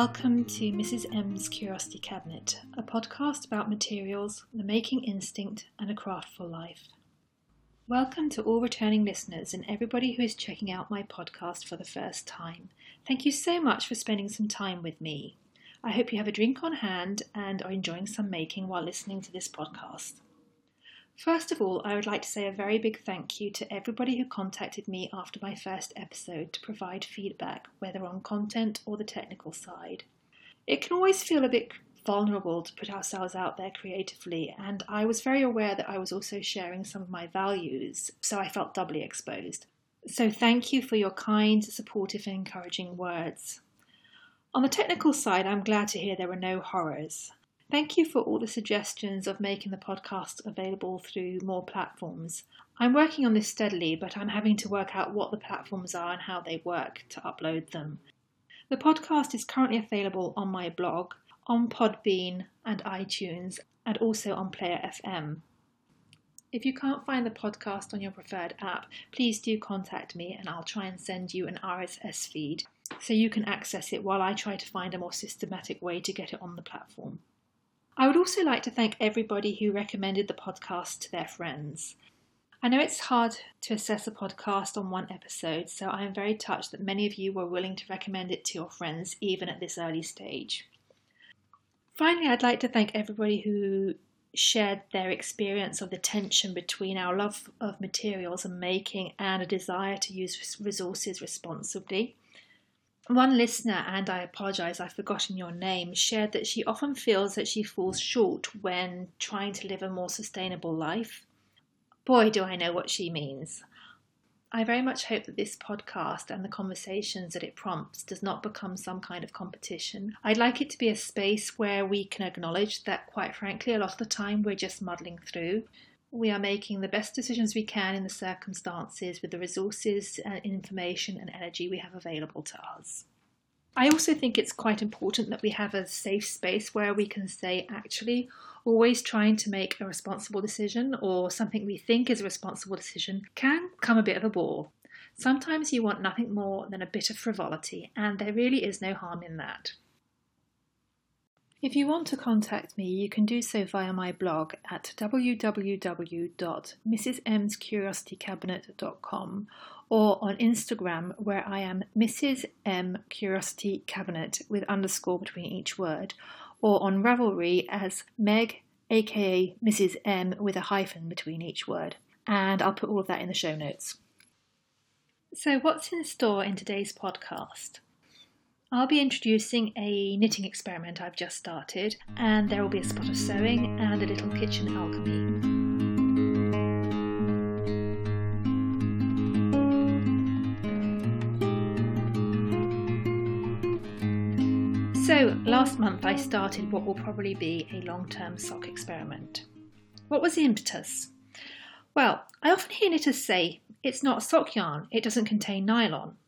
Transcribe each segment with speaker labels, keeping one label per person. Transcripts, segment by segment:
Speaker 1: Welcome to Mrs. M's Curiosity Cabinet, a podcast about materials, the making instinct, and a craftful life. Welcome to all returning listeners and everybody who is checking out my podcast for the first time. Thank you so much for spending some time with me. I hope you have a drink on hand and are enjoying some making while listening to this podcast. First of all, I would like to say a very big thank you to everybody who contacted me after my first episode to provide feedback, whether on content or the technical side. It can always feel a bit vulnerable to put ourselves out there creatively, and I was very aware that I was also sharing some of my values, so I felt doubly exposed. So, thank you for your kind, supportive, and encouraging words. On the technical side, I'm glad to hear there were no horrors. Thank you for all the suggestions of making the podcast available through more platforms. I'm working on this steadily, but I'm having to work out what the platforms are and how they work to upload them. The podcast is currently available on my blog, on Podbean and iTunes, and also on Player FM. If you can't find the podcast on your preferred app, please do contact me and I'll try and send you an RSS feed so you can access it while I try to find a more systematic way to get it on the platform. I would also like to thank everybody who recommended the podcast to their friends. I know it's hard to assess a podcast on one episode, so I am very touched that many of you were willing to recommend it to your friends even at this early stage. Finally, I'd like to thank everybody who shared their experience of the tension between our love of materials and making and a desire to use resources responsibly. One listener, and I apologise, I've forgotten your name, shared that she often feels that she falls short when trying to live a more sustainable life. Boy, do I know what she means. I very much hope that this podcast and the conversations that it prompts does not become some kind of competition. I'd like it to be a space where we can acknowledge that, quite frankly, a lot of the time we're just muddling through. We are making the best decisions we can in the circumstances with the resources, and information, and energy we have available to us. I also think it's quite important that we have a safe space where we can say, actually, always trying to make a responsible decision or something we think is a responsible decision can come a bit of a bore. Sometimes you want nothing more than a bit of frivolity, and there really is no harm in that. If you want to contact me, you can do so via my blog at www.mrsmscuriositycabinet.com or on Instagram where I am Mrs. M Curiosity Cabinet with underscore between each word, or on Ravelry as Meg aka Mrs. M with a hyphen between each word. And I'll put all of that in the show notes. So, what's in store in today's podcast? I'll be introducing a knitting experiment I've just started, and there will be a spot of sewing and a little kitchen alchemy. So, last month I started what will probably be a long term sock experiment. What was the impetus? Well, I often hear knitters say, it's not sock yarn, it doesn't contain nylon.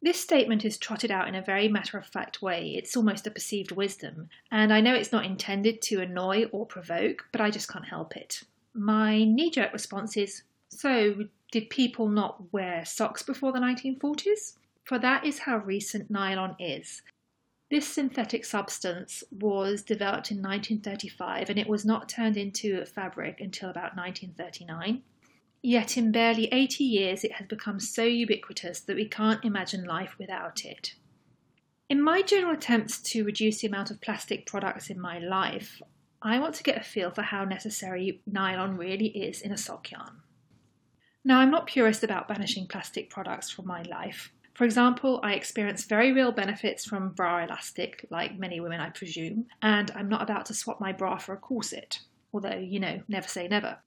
Speaker 1: This statement is trotted out in a very matter of fact way. It's almost a perceived wisdom, and I know it's not intended to annoy or provoke, but I just can't help it. My knee jerk response is So, did people not wear socks before the 1940s? For that is how recent nylon is. This synthetic substance was developed in 1935 and it was not turned into fabric until about 1939. Yet in barely 80 years, it has become so ubiquitous that we can't imagine life without it. In my general attempts to reduce the amount of plastic products in my life, I want to get a feel for how necessary nylon really is in a sock yarn. Now, I'm not purist about banishing plastic products from my life. For example, I experience very real benefits from bra elastic, like many women, I presume, and I'm not about to swap my bra for a corset, although, you know, never say never.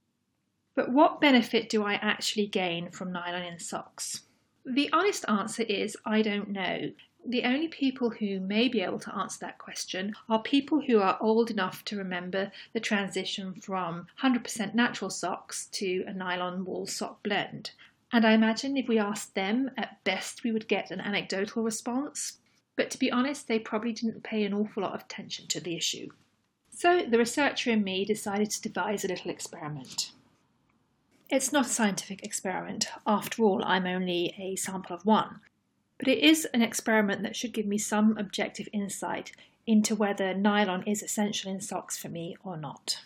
Speaker 1: But what benefit do I actually gain from nylon in socks? The honest answer is I don't know. The only people who may be able to answer that question are people who are old enough to remember the transition from 100% natural socks to a nylon wool sock blend. And I imagine if we asked them, at best we would get an anecdotal response. But to be honest, they probably didn't pay an awful lot of attention to the issue. So the researcher in me decided to devise a little experiment. It's not a scientific experiment. After all, I'm only a sample of one. but it is an experiment that should give me some objective insight into whether nylon is essential in socks for me or not.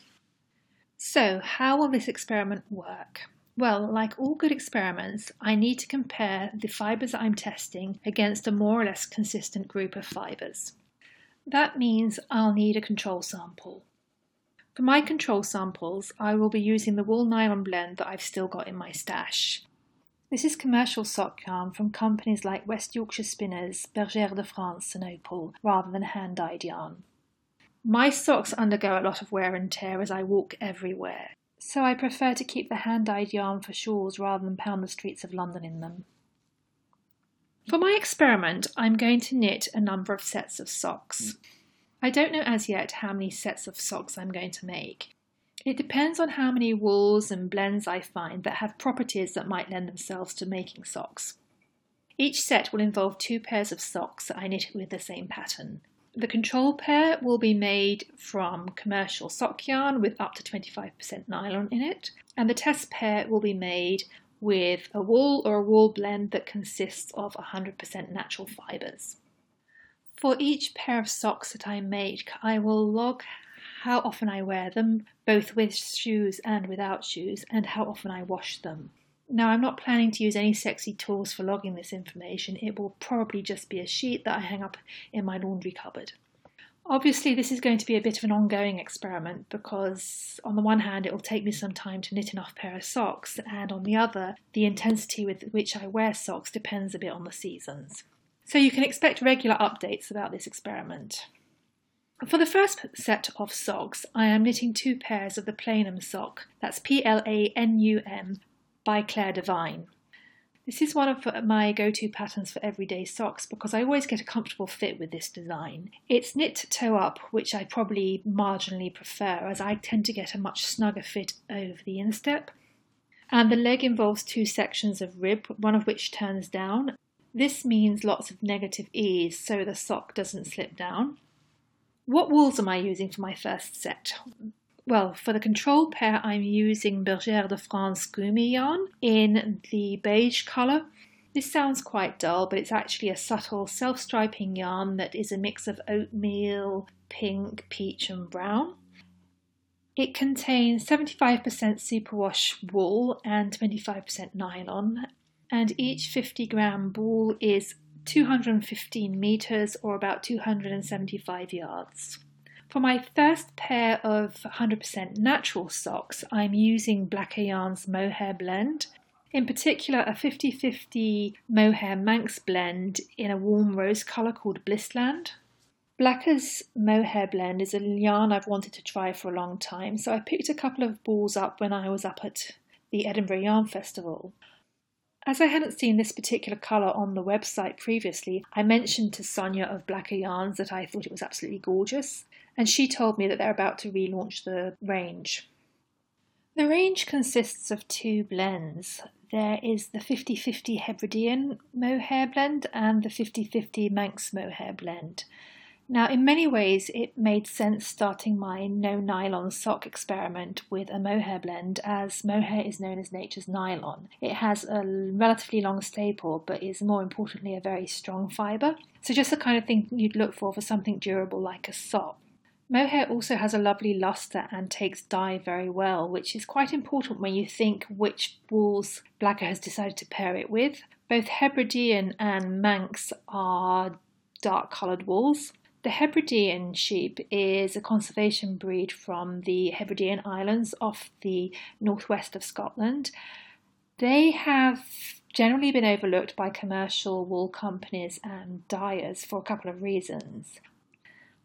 Speaker 1: So, how will this experiment work? Well, like all good experiments, I need to compare the fibres I'm testing against a more or less consistent group of fibres. That means I'll need a control sample. For my control samples, I will be using the wool nylon blend that I've still got in my stash. This is commercial sock yarn from companies like West Yorkshire Spinners, Bergère de France, and Opal, rather than hand dyed yarn. My socks undergo a lot of wear and tear as I walk everywhere, so I prefer to keep the hand dyed yarn for shawls rather than pound the streets of London in them. For my experiment, I'm going to knit a number of sets of socks. I don't know as yet how many sets of socks I'm going to make. It depends on how many wools and blends I find that have properties that might lend themselves to making socks. Each set will involve two pairs of socks that I knit with the same pattern. The control pair will be made from commercial sock yarn with up to 25% nylon in it, and the test pair will be made with a wool or a wool blend that consists of 100% natural fibres. For each pair of socks that I make, I will log how often I wear them, both with shoes and without shoes, and how often I wash them. Now, I'm not planning to use any sexy tools for logging this information. It will probably just be a sheet that I hang up in my laundry cupboard. Obviously, this is going to be a bit of an ongoing experiment because, on the one hand, it will take me some time to knit enough pair of socks, and on the other, the intensity with which I wear socks depends a bit on the seasons. So, you can expect regular updates about this experiment. For the first set of socks, I am knitting two pairs of the Planum sock, that's P L A N U M, by Claire Devine. This is one of my go-to patterns for everyday socks because I always get a comfortable fit with this design. It's knit toe up, which I probably marginally prefer as I tend to get a much snugger fit over the instep. And the leg involves two sections of rib, one of which turns down. This means lots of negative ease so the sock doesn't slip down. What wools am I using for my first set? well, for the control pair, I'm using Bergère de France Gumi yarn in the beige colour. This sounds quite dull, but it's actually a subtle self-striping yarn that is a mix of oatmeal, pink, peach and brown. It contains 75% superwash wool and 25% nylon, and each 50 gram ball is 215 metres or about 275 yards. For my first pair of 100% natural socks, I'm using Blacker Yarn's Mohair blend. In particular, a 50 50 Mohair Manx blend in a warm rose colour called Blissland. Blacker's Mohair blend is a yarn I've wanted to try for a long time, so I picked a couple of balls up when I was up at the Edinburgh Yarn Festival. As I hadn't seen this particular colour on the website previously, I mentioned to Sonia of Blacker Yarns that I thought it was absolutely gorgeous, and she told me that they're about to relaunch the range. The range consists of two blends. There is the 50 50 Hebridean mohair blend and the 50 50 Manx mohair blend. Now, in many ways, it made sense starting my no nylon sock experiment with a mohair blend, as mohair is known as nature's nylon. It has a relatively long staple, but is more importantly a very strong fibre. So, just the kind of thing you'd look for for something durable like a sock. Mohair also has a lovely luster and takes dye very well, which is quite important when you think which wools Blacker has decided to pair it with. Both Hebridean and Manx are dark coloured wools. The Hebridean sheep is a conservation breed from the Hebridean Islands off the northwest of Scotland. They have generally been overlooked by commercial wool companies and dyers for a couple of reasons.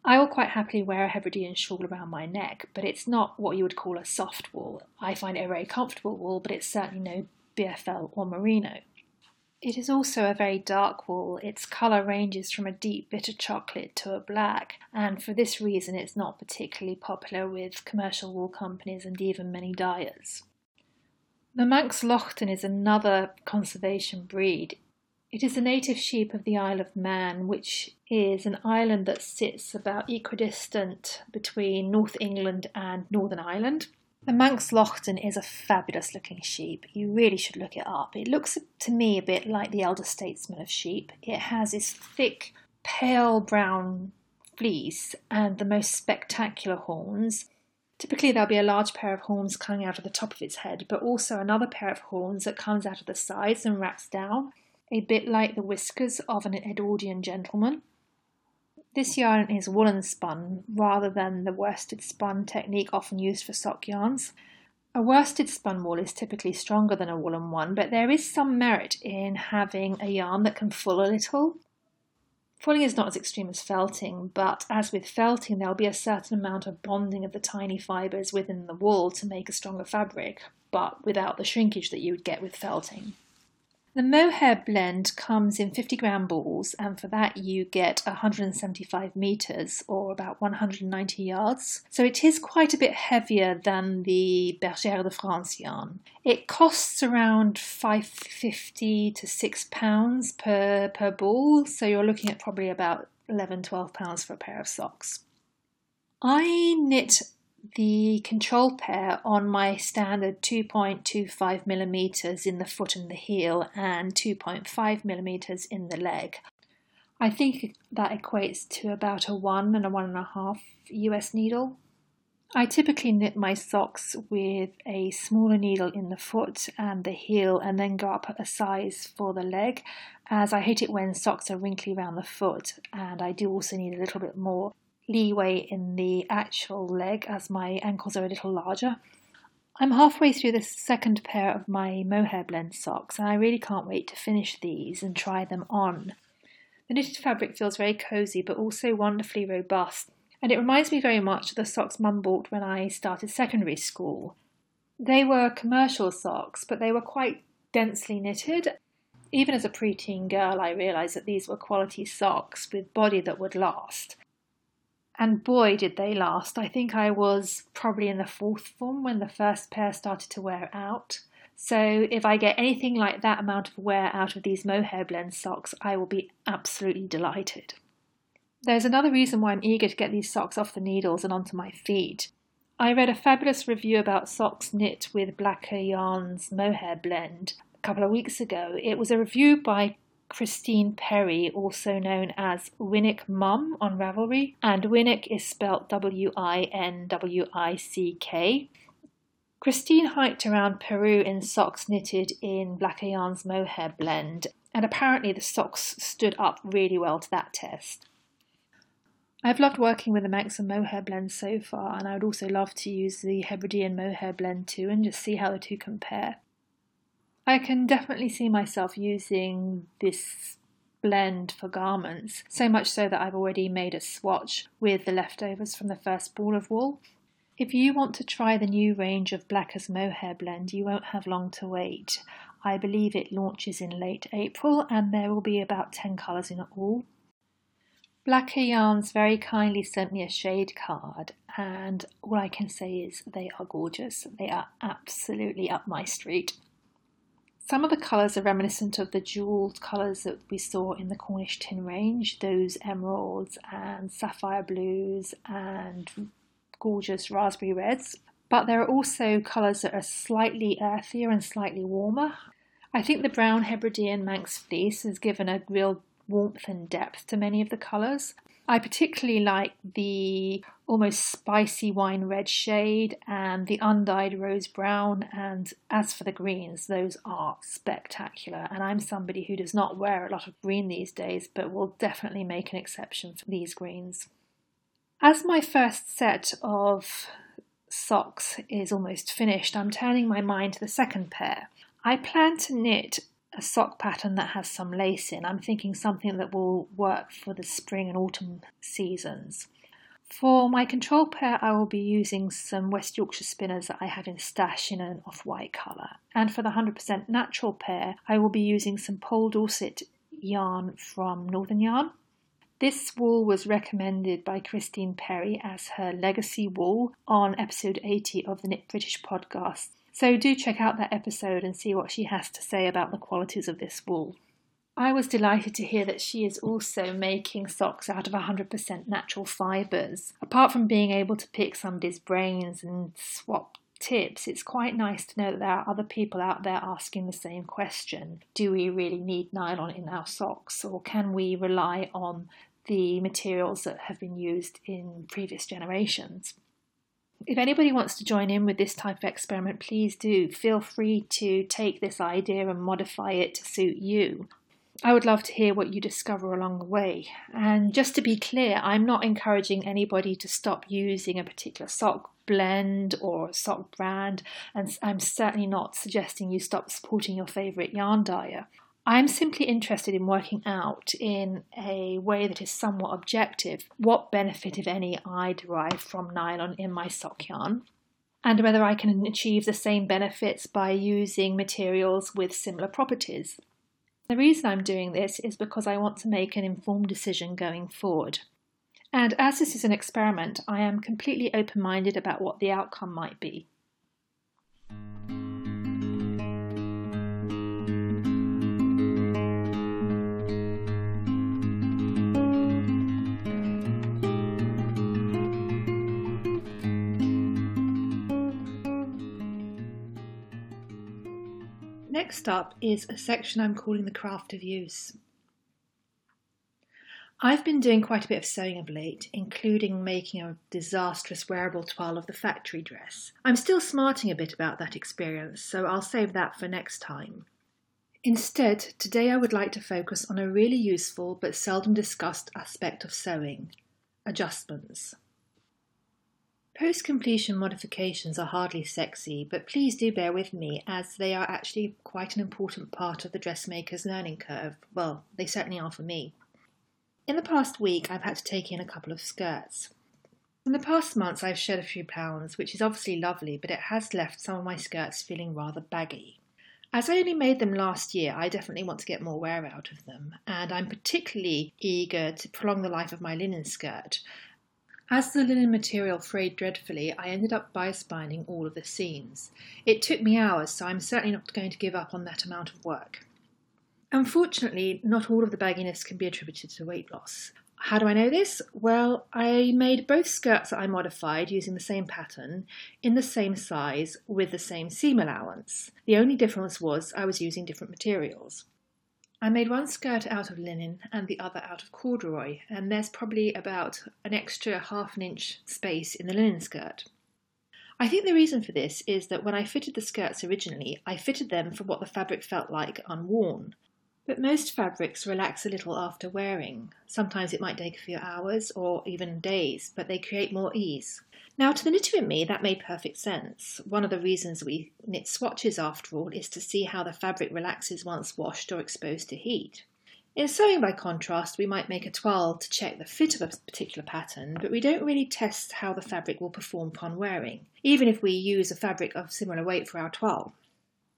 Speaker 1: I will quite happily wear a Hebridean shawl around my neck, but it's not what you would call a soft wool. I find it a very comfortable wool, but it's certainly no BFL or merino. It is also a very dark wool. Its colour ranges from a deep bitter chocolate to a black, and for this reason it's not particularly popular with commercial wool companies and even many dyers. The Manx Loaghtan is another conservation breed. It is a native sheep of the Isle of Man, which is an island that sits about equidistant between North England and Northern Ireland. The Manx Loaghtan is a fabulous looking sheep. You really should look it up. It looks to me a bit like the elder statesman of sheep. It has this thick, pale brown fleece and the most spectacular horns. Typically, there'll be a large pair of horns coming out of the top of its head, but also another pair of horns that comes out of the sides and wraps down, a bit like the whiskers of an Edwardian gentleman. This yarn is woolen spun rather than the worsted spun technique often used for sock yarns. A worsted spun wool is typically stronger than a woolen one, but there is some merit in having a yarn that can full a little. Fulling is not as extreme as felting, but as with felting, there'll be a certain amount of bonding of the tiny fibres within the wool to make a stronger fabric, but without the shrinkage that you would get with felting. The mohair blend comes in 50 gram balls, and for that you get 175 meters or about 190 yards. So it is quite a bit heavier than the Bergère de France yarn. It costs around 550 to 6 pounds per, per ball, so you're looking at probably about 11 12 pounds for a pair of socks. I knit the control pair on my standard 2.25 millimeters in the foot and the heel and 2.5 millimeters in the leg. I think that equates to about a one and a one and a half US needle. I typically knit my socks with a smaller needle in the foot and the heel and then go up a size for the leg as I hate it when socks are wrinkly around the foot and I do also need a little bit more leeway in the actual leg as my ankles are a little larger. I'm halfway through the second pair of my mohair blend socks and I really can't wait to finish these and try them on. The knitted fabric feels very cosy but also wonderfully robust and it reminds me very much of the socks mum bought when I started secondary school. They were commercial socks but they were quite densely knitted. Even as a preteen girl, I realised that these were quality socks with body that would last. And boy, did they last. I think I was probably in the fourth form when the first pair started to wear out. So if I get anything like that amount of wear out of these mohair blend socks, I will be absolutely delighted. There's another reason why I'm eager to get these socks off the needles and onto my feet. I read a fabulous review about socks knit with Blacker Yarn's mohair blend a couple of weeks ago. It was a review by Christine Perry, also known as Winwick Mum on Ravelry, and Winwick is spelt W I N W I C K. Christine hiked around Peru in socks knitted in Blacker Yarn's mohair blend, and apparently the socks stood up really well to that test. I've loved working with the Manx and mohair blend so far, and I would also love to use the Hebridean mohair blend too and just see how the two compare. I can definitely see myself using this blend for garments, so much so that I've already made a swatch with the leftovers from the first ball of wool. If you want to try the new range of Blacker's Mohair blend, you won't have long to wait. I believe it launches in late April and there will be about 10 colours in all. Blacker Yarns very kindly sent me a shade card, and all I can say is they are gorgeous. They are absolutely up my street. Some of the colours are reminiscent of the jewelled colours that we saw in the Cornish tin range, those emeralds and sapphire blues and gorgeous raspberry reds. But there are also colours that are slightly earthier and slightly warmer. I think the brown Hebridean Manx fleece has given a real warmth and depth to many of the colours. I particularly like the almost spicy wine red shade and the undyed rose brown. And as for the greens, those are spectacular. And I'm somebody who does not wear a lot of green these days, but will definitely make an exception for these greens. As my first set of socks is almost finished, I'm turning my mind to the second pair. I plan to knit a sock pattern that has some lace in. I'm thinking something that will work for the spring and autumn seasons. For my control pair, I will be using some West Yorkshire spinners that I have in stash in an off white colour. And for the 100% natural pair, I will be using some Poll Dorset yarn from Northern Yarn. This wool was recommended by Christine Perry as her legacy wool on episode 80 of the Knit British podcast. So do check out that episode and see what she has to say about the qualities of this wool. I was delighted to hear that she is also making socks out of 100% natural fibres. Apart from being able to pick somebody's brains and swap tips, it's quite nice to know that there are other people out there asking the same question Do we really need nylon in our socks, or can we rely on the materials that have been used in previous generations? If anybody wants to join in with this type of experiment, please do. Feel free to take this idea and modify it to suit you. I would love to hear what you discover along the way. And just to be clear, I'm not encouraging anybody to stop using a particular sock blend or sock brand, and I'm certainly not suggesting you stop supporting your favourite yarn dyer. I'm simply interested in working out in a way that is somewhat objective what benefit, if any, I derive from nylon in my sock yarn, and whether I can achieve the same benefits by using materials with similar properties. The reason I'm doing this is because I want to make an informed decision going forward. And as this is an experiment, I am completely open minded about what the outcome might be. Next up is a section I'm calling the craft of use. I've been doing quite a bit of sewing of late, including making a disastrous wearable toile of the factory dress. I'm still smarting a bit about that experience, so I'll save that for next time. Instead, today I would like to focus on a really useful but seldom discussed aspect of sewing adjustments. Post completion modifications are hardly sexy, but please do bear with me as they are actually quite an important part of the dressmaker's learning curve. Well, they certainly are for me. In the past week, I've had to take in a couple of skirts. In the past months, I've shed a few pounds, which is obviously lovely, but it has left some of my skirts feeling rather baggy. As I only made them last year, I definitely want to get more wear out of them, and I'm particularly eager to prolong the life of my linen skirt, as the linen material frayed dreadfully, I ended up bias binding all of the seams. It took me hours, so I'm certainly not going to give up on that amount of work. Unfortunately, not all of the bagginess can be attributed to weight loss. How do I know this? Well, I made both skirts that I modified using the same pattern in the same size with the same seam allowance. The only difference was I was using different materials. I made one skirt out of linen and the other out of corduroy, and there's probably about an extra half an inch space in the linen skirt. I think the reason for this is that when I fitted the skirts originally, I fitted them for what the fabric felt like unworn. But most fabrics relax a little after wearing. Sometimes it might take a few hours or even days, but they create more ease. Now, to the knitter in me, that made perfect sense. One of the reasons we knit swatches, after all, is to see how the fabric relaxes once washed or exposed to heat. In sewing, by contrast, we might make a toile to check the fit of a particular pattern, but we don't really test how the fabric will perform upon wearing, even if we use a fabric of similar weight for our toile.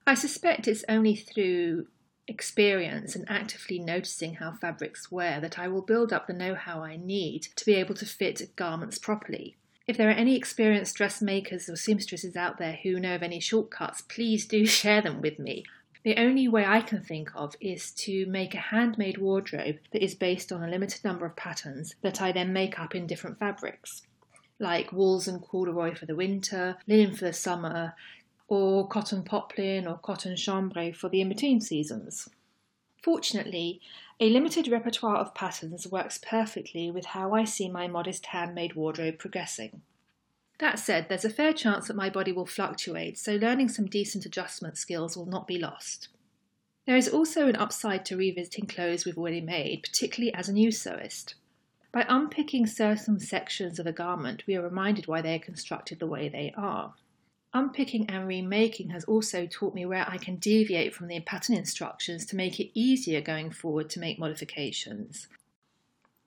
Speaker 1: I suspect it's only through experience and actively noticing how fabrics wear that I will build up the know how I need to be able to fit garments properly. If there are any experienced dressmakers or seamstresses out there who know of any shortcuts, please do share them with me. The only way I can think of is to make a handmade wardrobe that is based on a limited number of patterns that I then make up in different fabrics, like wools and corduroy for the winter, linen for the summer, or cotton poplin or cotton chambray for the in between seasons. Fortunately, a limited repertoire of patterns works perfectly with how I see my modest handmade wardrobe progressing. That said, there's a fair chance that my body will fluctuate, so learning some decent adjustment skills will not be lost. There is also an upside to revisiting clothes we've already made, particularly as a new sewist. By unpicking certain sections of a garment, we are reminded why they are constructed the way they are. Unpicking and remaking has also taught me where I can deviate from the pattern instructions to make it easier going forward to make modifications.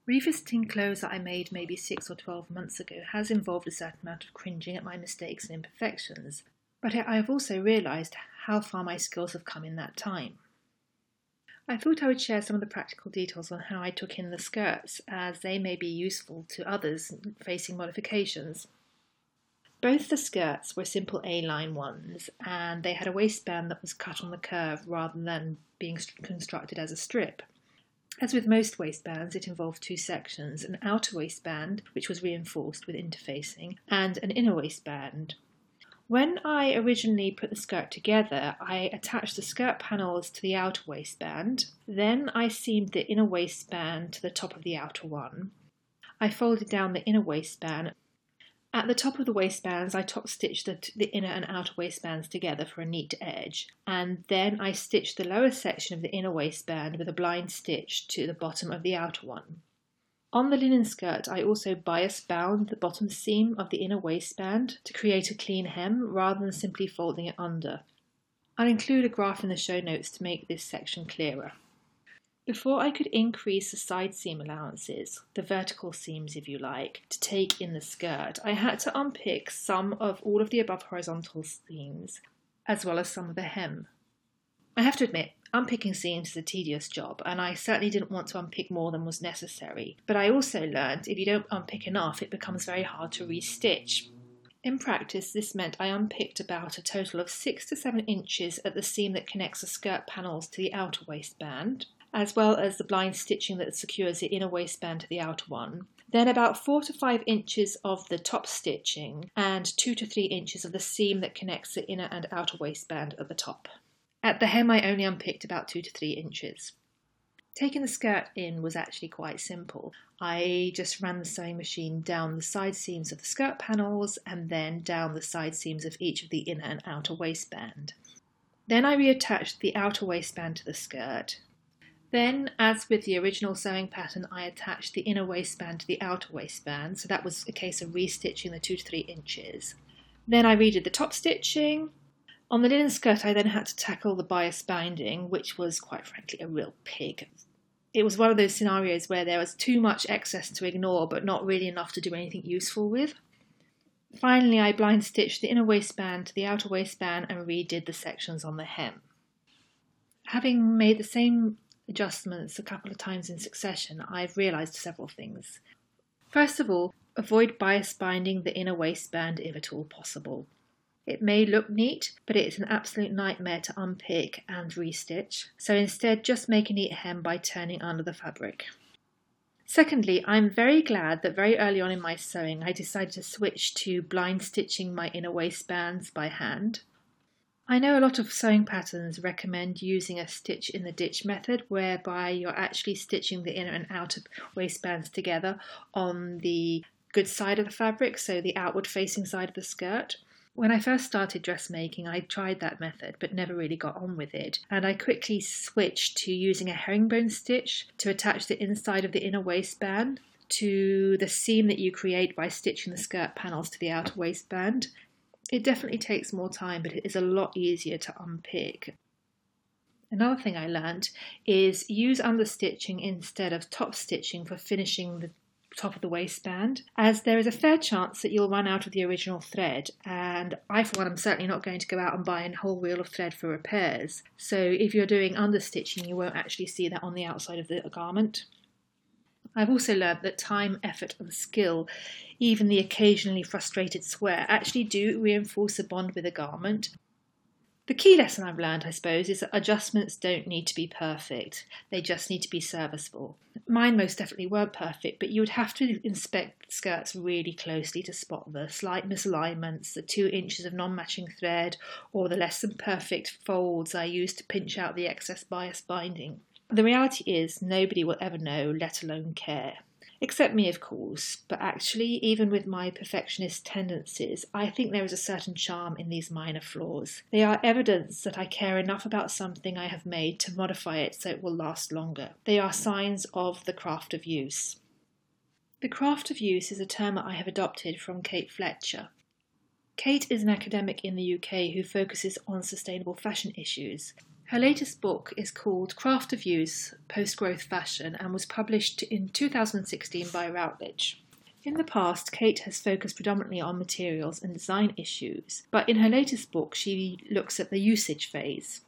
Speaker 1: Revisiting clothes that I made maybe six or twelve months ago has involved a certain amount of cringing at my mistakes and imperfections, but I have also realised how far my skills have come in that time. I thought I would share some of the practical details on how I took in the skirts, as they may be useful to others facing modifications. Both the skirts were simple A-line ones, and they had a waistband that was cut on the curve rather than being constructed as a strip. As with most waistbands, it involved two sections an outer waistband, which was reinforced with interfacing, and an inner waistband. When I originally put the skirt together, I attached the skirt panels to the outer waistband, then I seamed the inner waistband to the top of the outer one. I folded down the inner waistband. At the top of the waistbands, I top stitched the, the inner and outer waistbands together for a neat edge, and then I stitched the lower section of the inner waistband with a blind stitch to the bottom of the outer one. On the linen skirt, I also bias bound the bottom seam of the inner waistband to create a clean hem rather than simply folding it under. I'll include a graph in the show notes to make this section clearer. Before I could increase the side seam allowances, the vertical seams if you like, to take in the skirt, I had to unpick some of all of the above horizontal seams, as well as some of the hem. I have to admit, Unpicking seams is a tedious job, and I certainly didn't want to unpick more than was necessary. But I also learned if you don't unpick enough, it becomes very hard to restitch. In practice, this meant I unpicked about a total of 6 to 7 inches at the seam that connects the skirt panels to the outer waistband, as well as the blind stitching that secures the inner waistband to the outer one. Then about 4 to 5 inches of the top stitching, and 2 to 3 inches of the seam that connects the inner and outer waistband at the top. At the hem, I only unpicked about two to three inches. Taking the skirt in was actually quite simple. I just ran the sewing machine down the side seams of the skirt panels and then down the side seams of each of the inner and outer waistband. Then I reattached the outer waistband to the skirt. Then, as with the original sewing pattern, I attached the inner waistband to the outer waistband, so that was a case of restitching the two to three inches. Then I redid the top stitching, on the linen skirt, I then had to tackle the bias binding, which was quite frankly a real pig. It was one of those scenarios where there was too much excess to ignore, but not really enough to do anything useful with. Finally, I blind stitched the inner waistband to the outer waistband and redid the sections on the hem. Having made the same adjustments a couple of times in succession, I've realised several things. First of all, avoid bias binding the inner waistband if at all possible. It may look neat, but it's an absolute nightmare to unpick and restitch, so instead just make a neat hem by turning under the fabric. Secondly, I'm very glad that very early on in my sewing I decided to switch to blind stitching my inner waistbands by hand. I know a lot of sewing patterns recommend using a stitch in the ditch method whereby you're actually stitching the inner and outer waistbands together on the good side of the fabric, so the outward facing side of the skirt. When I first started dressmaking, I tried that method but never really got on with it, and I quickly switched to using a herringbone stitch to attach the inside of the inner waistband to the seam that you create by stitching the skirt panels to the outer waistband. It definitely takes more time, but it is a lot easier to unpick. Another thing I learned is use understitching instead of top stitching for finishing the top of the waistband, as there is a fair chance that you'll run out of the original thread. And I, for one, am certainly not going to go out and buy a whole reel of thread for repairs. So if you're doing understitching, you won't actually see that on the outside of the garment. I've also learned that time, effort, and skill, even the occasionally frustrated swear, actually do reinforce a bond with a garment. The key lesson I've learned, I suppose, is that adjustments don't need to be perfect, they just need to be serviceable. Mine most definitely weren't perfect, but you would have to inspect the skirts really closely to spot the slight misalignments, the two inches of non matching thread, or the less than perfect folds I used to pinch out the excess bias binding. The reality is, nobody will ever know, let alone care. Except me, of course, but actually, even with my perfectionist tendencies, I think there is a certain charm in these minor flaws. They are evidence that I care enough about something I have made to modify it so it will last longer. They are signs of the craft of use. The craft of use is a term I have adopted from Kate Fletcher. Kate is an academic in the UK who focuses on sustainable fashion issues. Her latest book is called Craft of Use Post Growth Fashion and was published in 2016 by Routledge. In the past, Kate has focused predominantly on materials and design issues, but in her latest book, she looks at the usage phase.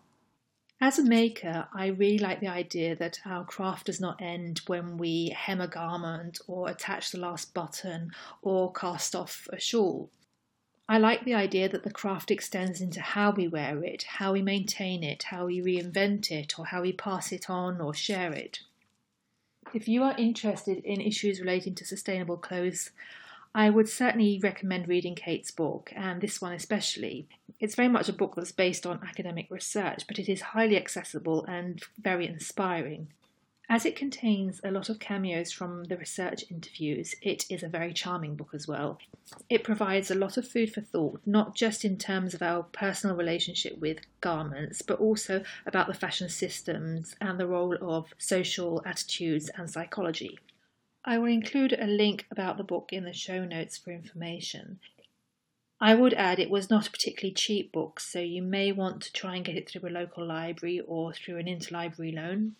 Speaker 1: As a maker, I really like the idea that our craft does not end when we hem a garment or attach the last button or cast off a shawl. I like the idea that the craft extends into how we wear it, how we maintain it, how we reinvent it, or how we pass it on or share it. If you are interested in issues relating to sustainable clothes, I would certainly recommend reading Kate's book, and this one especially. It's very much a book that's based on academic research, but it is highly accessible and very inspiring. As it contains a lot of cameos from the research interviews, it is a very charming book as well. It provides a lot of food for thought, not just in terms of our personal relationship with garments, but also about the fashion systems and the role of social attitudes and psychology. I will include a link about the book in the show notes for information. I would add it was not a particularly cheap book, so you may want to try and get it through a local library or through an interlibrary loan.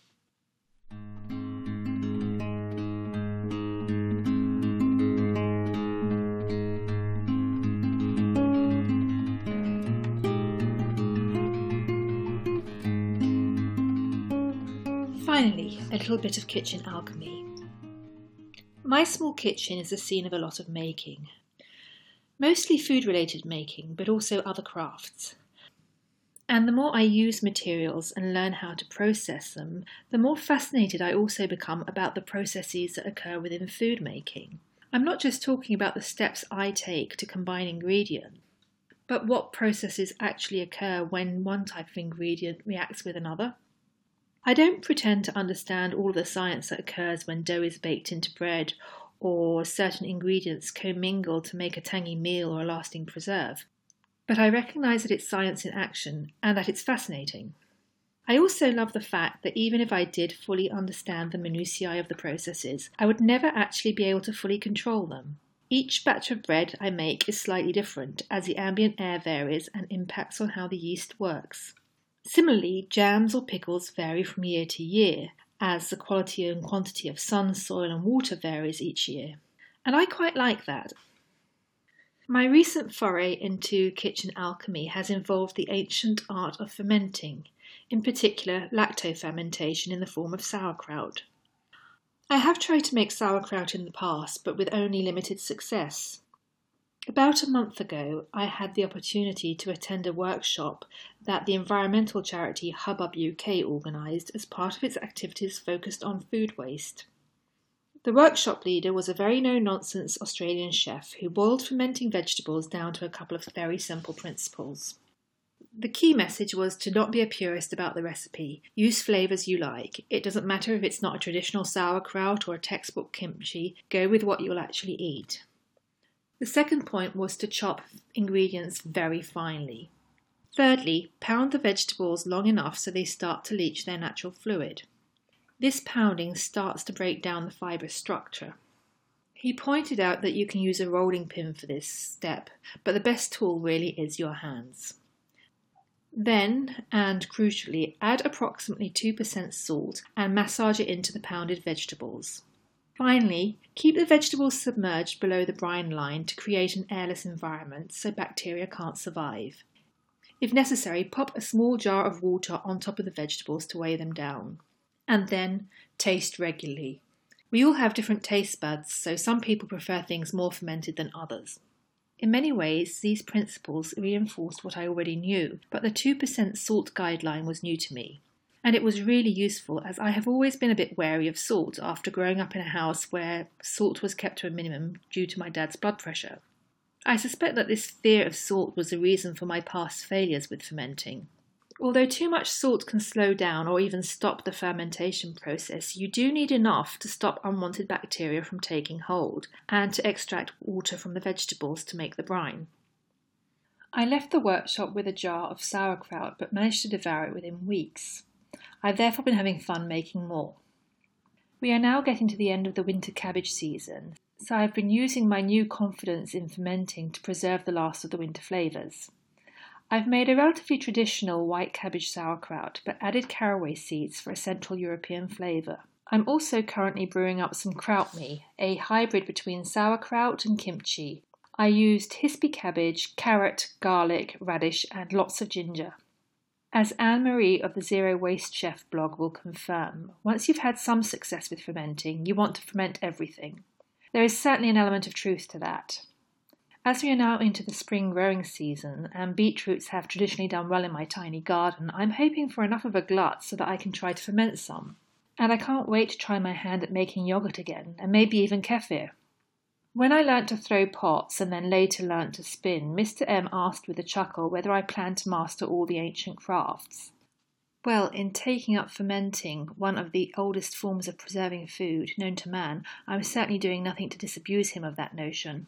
Speaker 1: Finally, a little bit of kitchen alchemy. My small kitchen is the scene of a lot of making. Mostly food related making, but also other crafts. And the more I use materials and learn how to process them, the more fascinated I also become about the processes that occur within food making. I'm not just talking about the steps I take to combine ingredients, but what processes actually occur when one type of ingredient reacts with another. I don't pretend to understand all the science that occurs when dough is baked into bread or certain ingredients commingle to make a tangy meal or a lasting preserve but I recognise that it's science in action and that it's fascinating. I also love the fact that even if I did fully understand the minutiae of the processes, I would never actually be able to fully control them. Each batch of bread I make is slightly different as the ambient air varies and impacts on how the yeast works. Similarly, jams or pickles vary from year to year as the quality and quantity of sun, soil, and water varies each year. And I quite like that my recent foray into kitchen alchemy has involved the ancient art of fermenting, in particular lacto-fermentation in the form of sauerkraut. I have tried to make sauerkraut in the past, but with only limited success. About a month ago, I had the opportunity to attend a workshop that the environmental charity Hubbub UK organised as part of its activities focused on food waste. The workshop leader was a very no nonsense Australian chef who boiled fermenting vegetables down to a couple of very simple principles. The key message was to not be a purist about the recipe. Use flavours you like. It doesn't matter if it's not a traditional sauerkraut or a textbook kimchi, go with what you'll actually eat. The second point was to chop ingredients very finely. Thirdly, pound the vegetables long enough so they start to leach their natural fluid. This pounding starts to break down the fibre structure. He pointed out that you can use a rolling pin for this step, but the best tool really is your hands. Then, and crucially, add approximately 2% salt and massage it into the pounded vegetables. Finally, keep the vegetables submerged below the brine line to create an airless environment so bacteria can't survive. If necessary, pop a small jar of water on top of the vegetables to weigh them down and then taste regularly. We all have different taste buds, so some people prefer things more fermented than others. In many ways, these principles reinforced what I already knew, but the 2% salt guideline was new to me. And it was really useful as I have always been a bit wary of salt after growing up in a house where salt was kept to a minimum due to my dad's blood pressure. I suspect that this fear of salt was the reason for my past failures with fermenting. Although too much salt can slow down or even stop the fermentation process, you do need enough to stop unwanted bacteria from taking hold and to extract water from the vegetables to make the brine. I left the workshop with a jar of sauerkraut but managed to devour it within weeks. I've therefore been having fun making more. We are now getting to the end of the winter cabbage season, so I've been using my new confidence in fermenting to preserve the last of the winter flavours. I've made a relatively traditional white cabbage sauerkraut, but added caraway seeds for a Central European flavour. I'm also currently brewing up some krautchi, a hybrid between sauerkraut and kimchi. I used hispi cabbage, carrot, garlic, radish, and lots of ginger. As Anne Marie of the Zero Waste Chef blog will confirm, once you've had some success with fermenting, you want to ferment everything. There is certainly an element of truth to that. As we are now into the spring growing season and beetroots have traditionally done well in my tiny garden, I'm hoping for enough of a glut so that I can try to ferment some. And I can't wait to try my hand at making yogurt again, and maybe even kefir. When I learnt to throw pots and then later learnt to spin, Mr. M asked with a chuckle whether I planned to master all the ancient crafts. Well, in taking up fermenting, one of the oldest forms of preserving food known to man, I'm certainly doing nothing to disabuse him of that notion.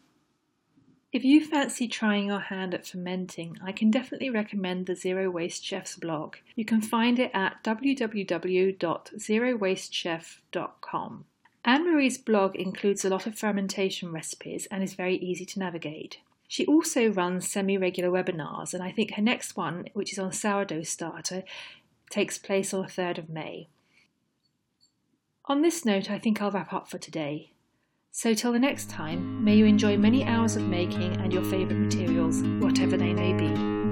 Speaker 1: If you fancy trying your hand at fermenting, I can definitely recommend the Zero Waste Chef's blog. You can find it at www.zerowastechef.com. Anne Marie's blog includes a lot of fermentation recipes and is very easy to navigate. She also runs semi regular webinars, and I think her next one, which is on sourdough starter, takes place on the 3rd of May. On this note, I think I'll wrap up for today. So, till the next time, may you enjoy many hours of making and your favourite materials, whatever they may be.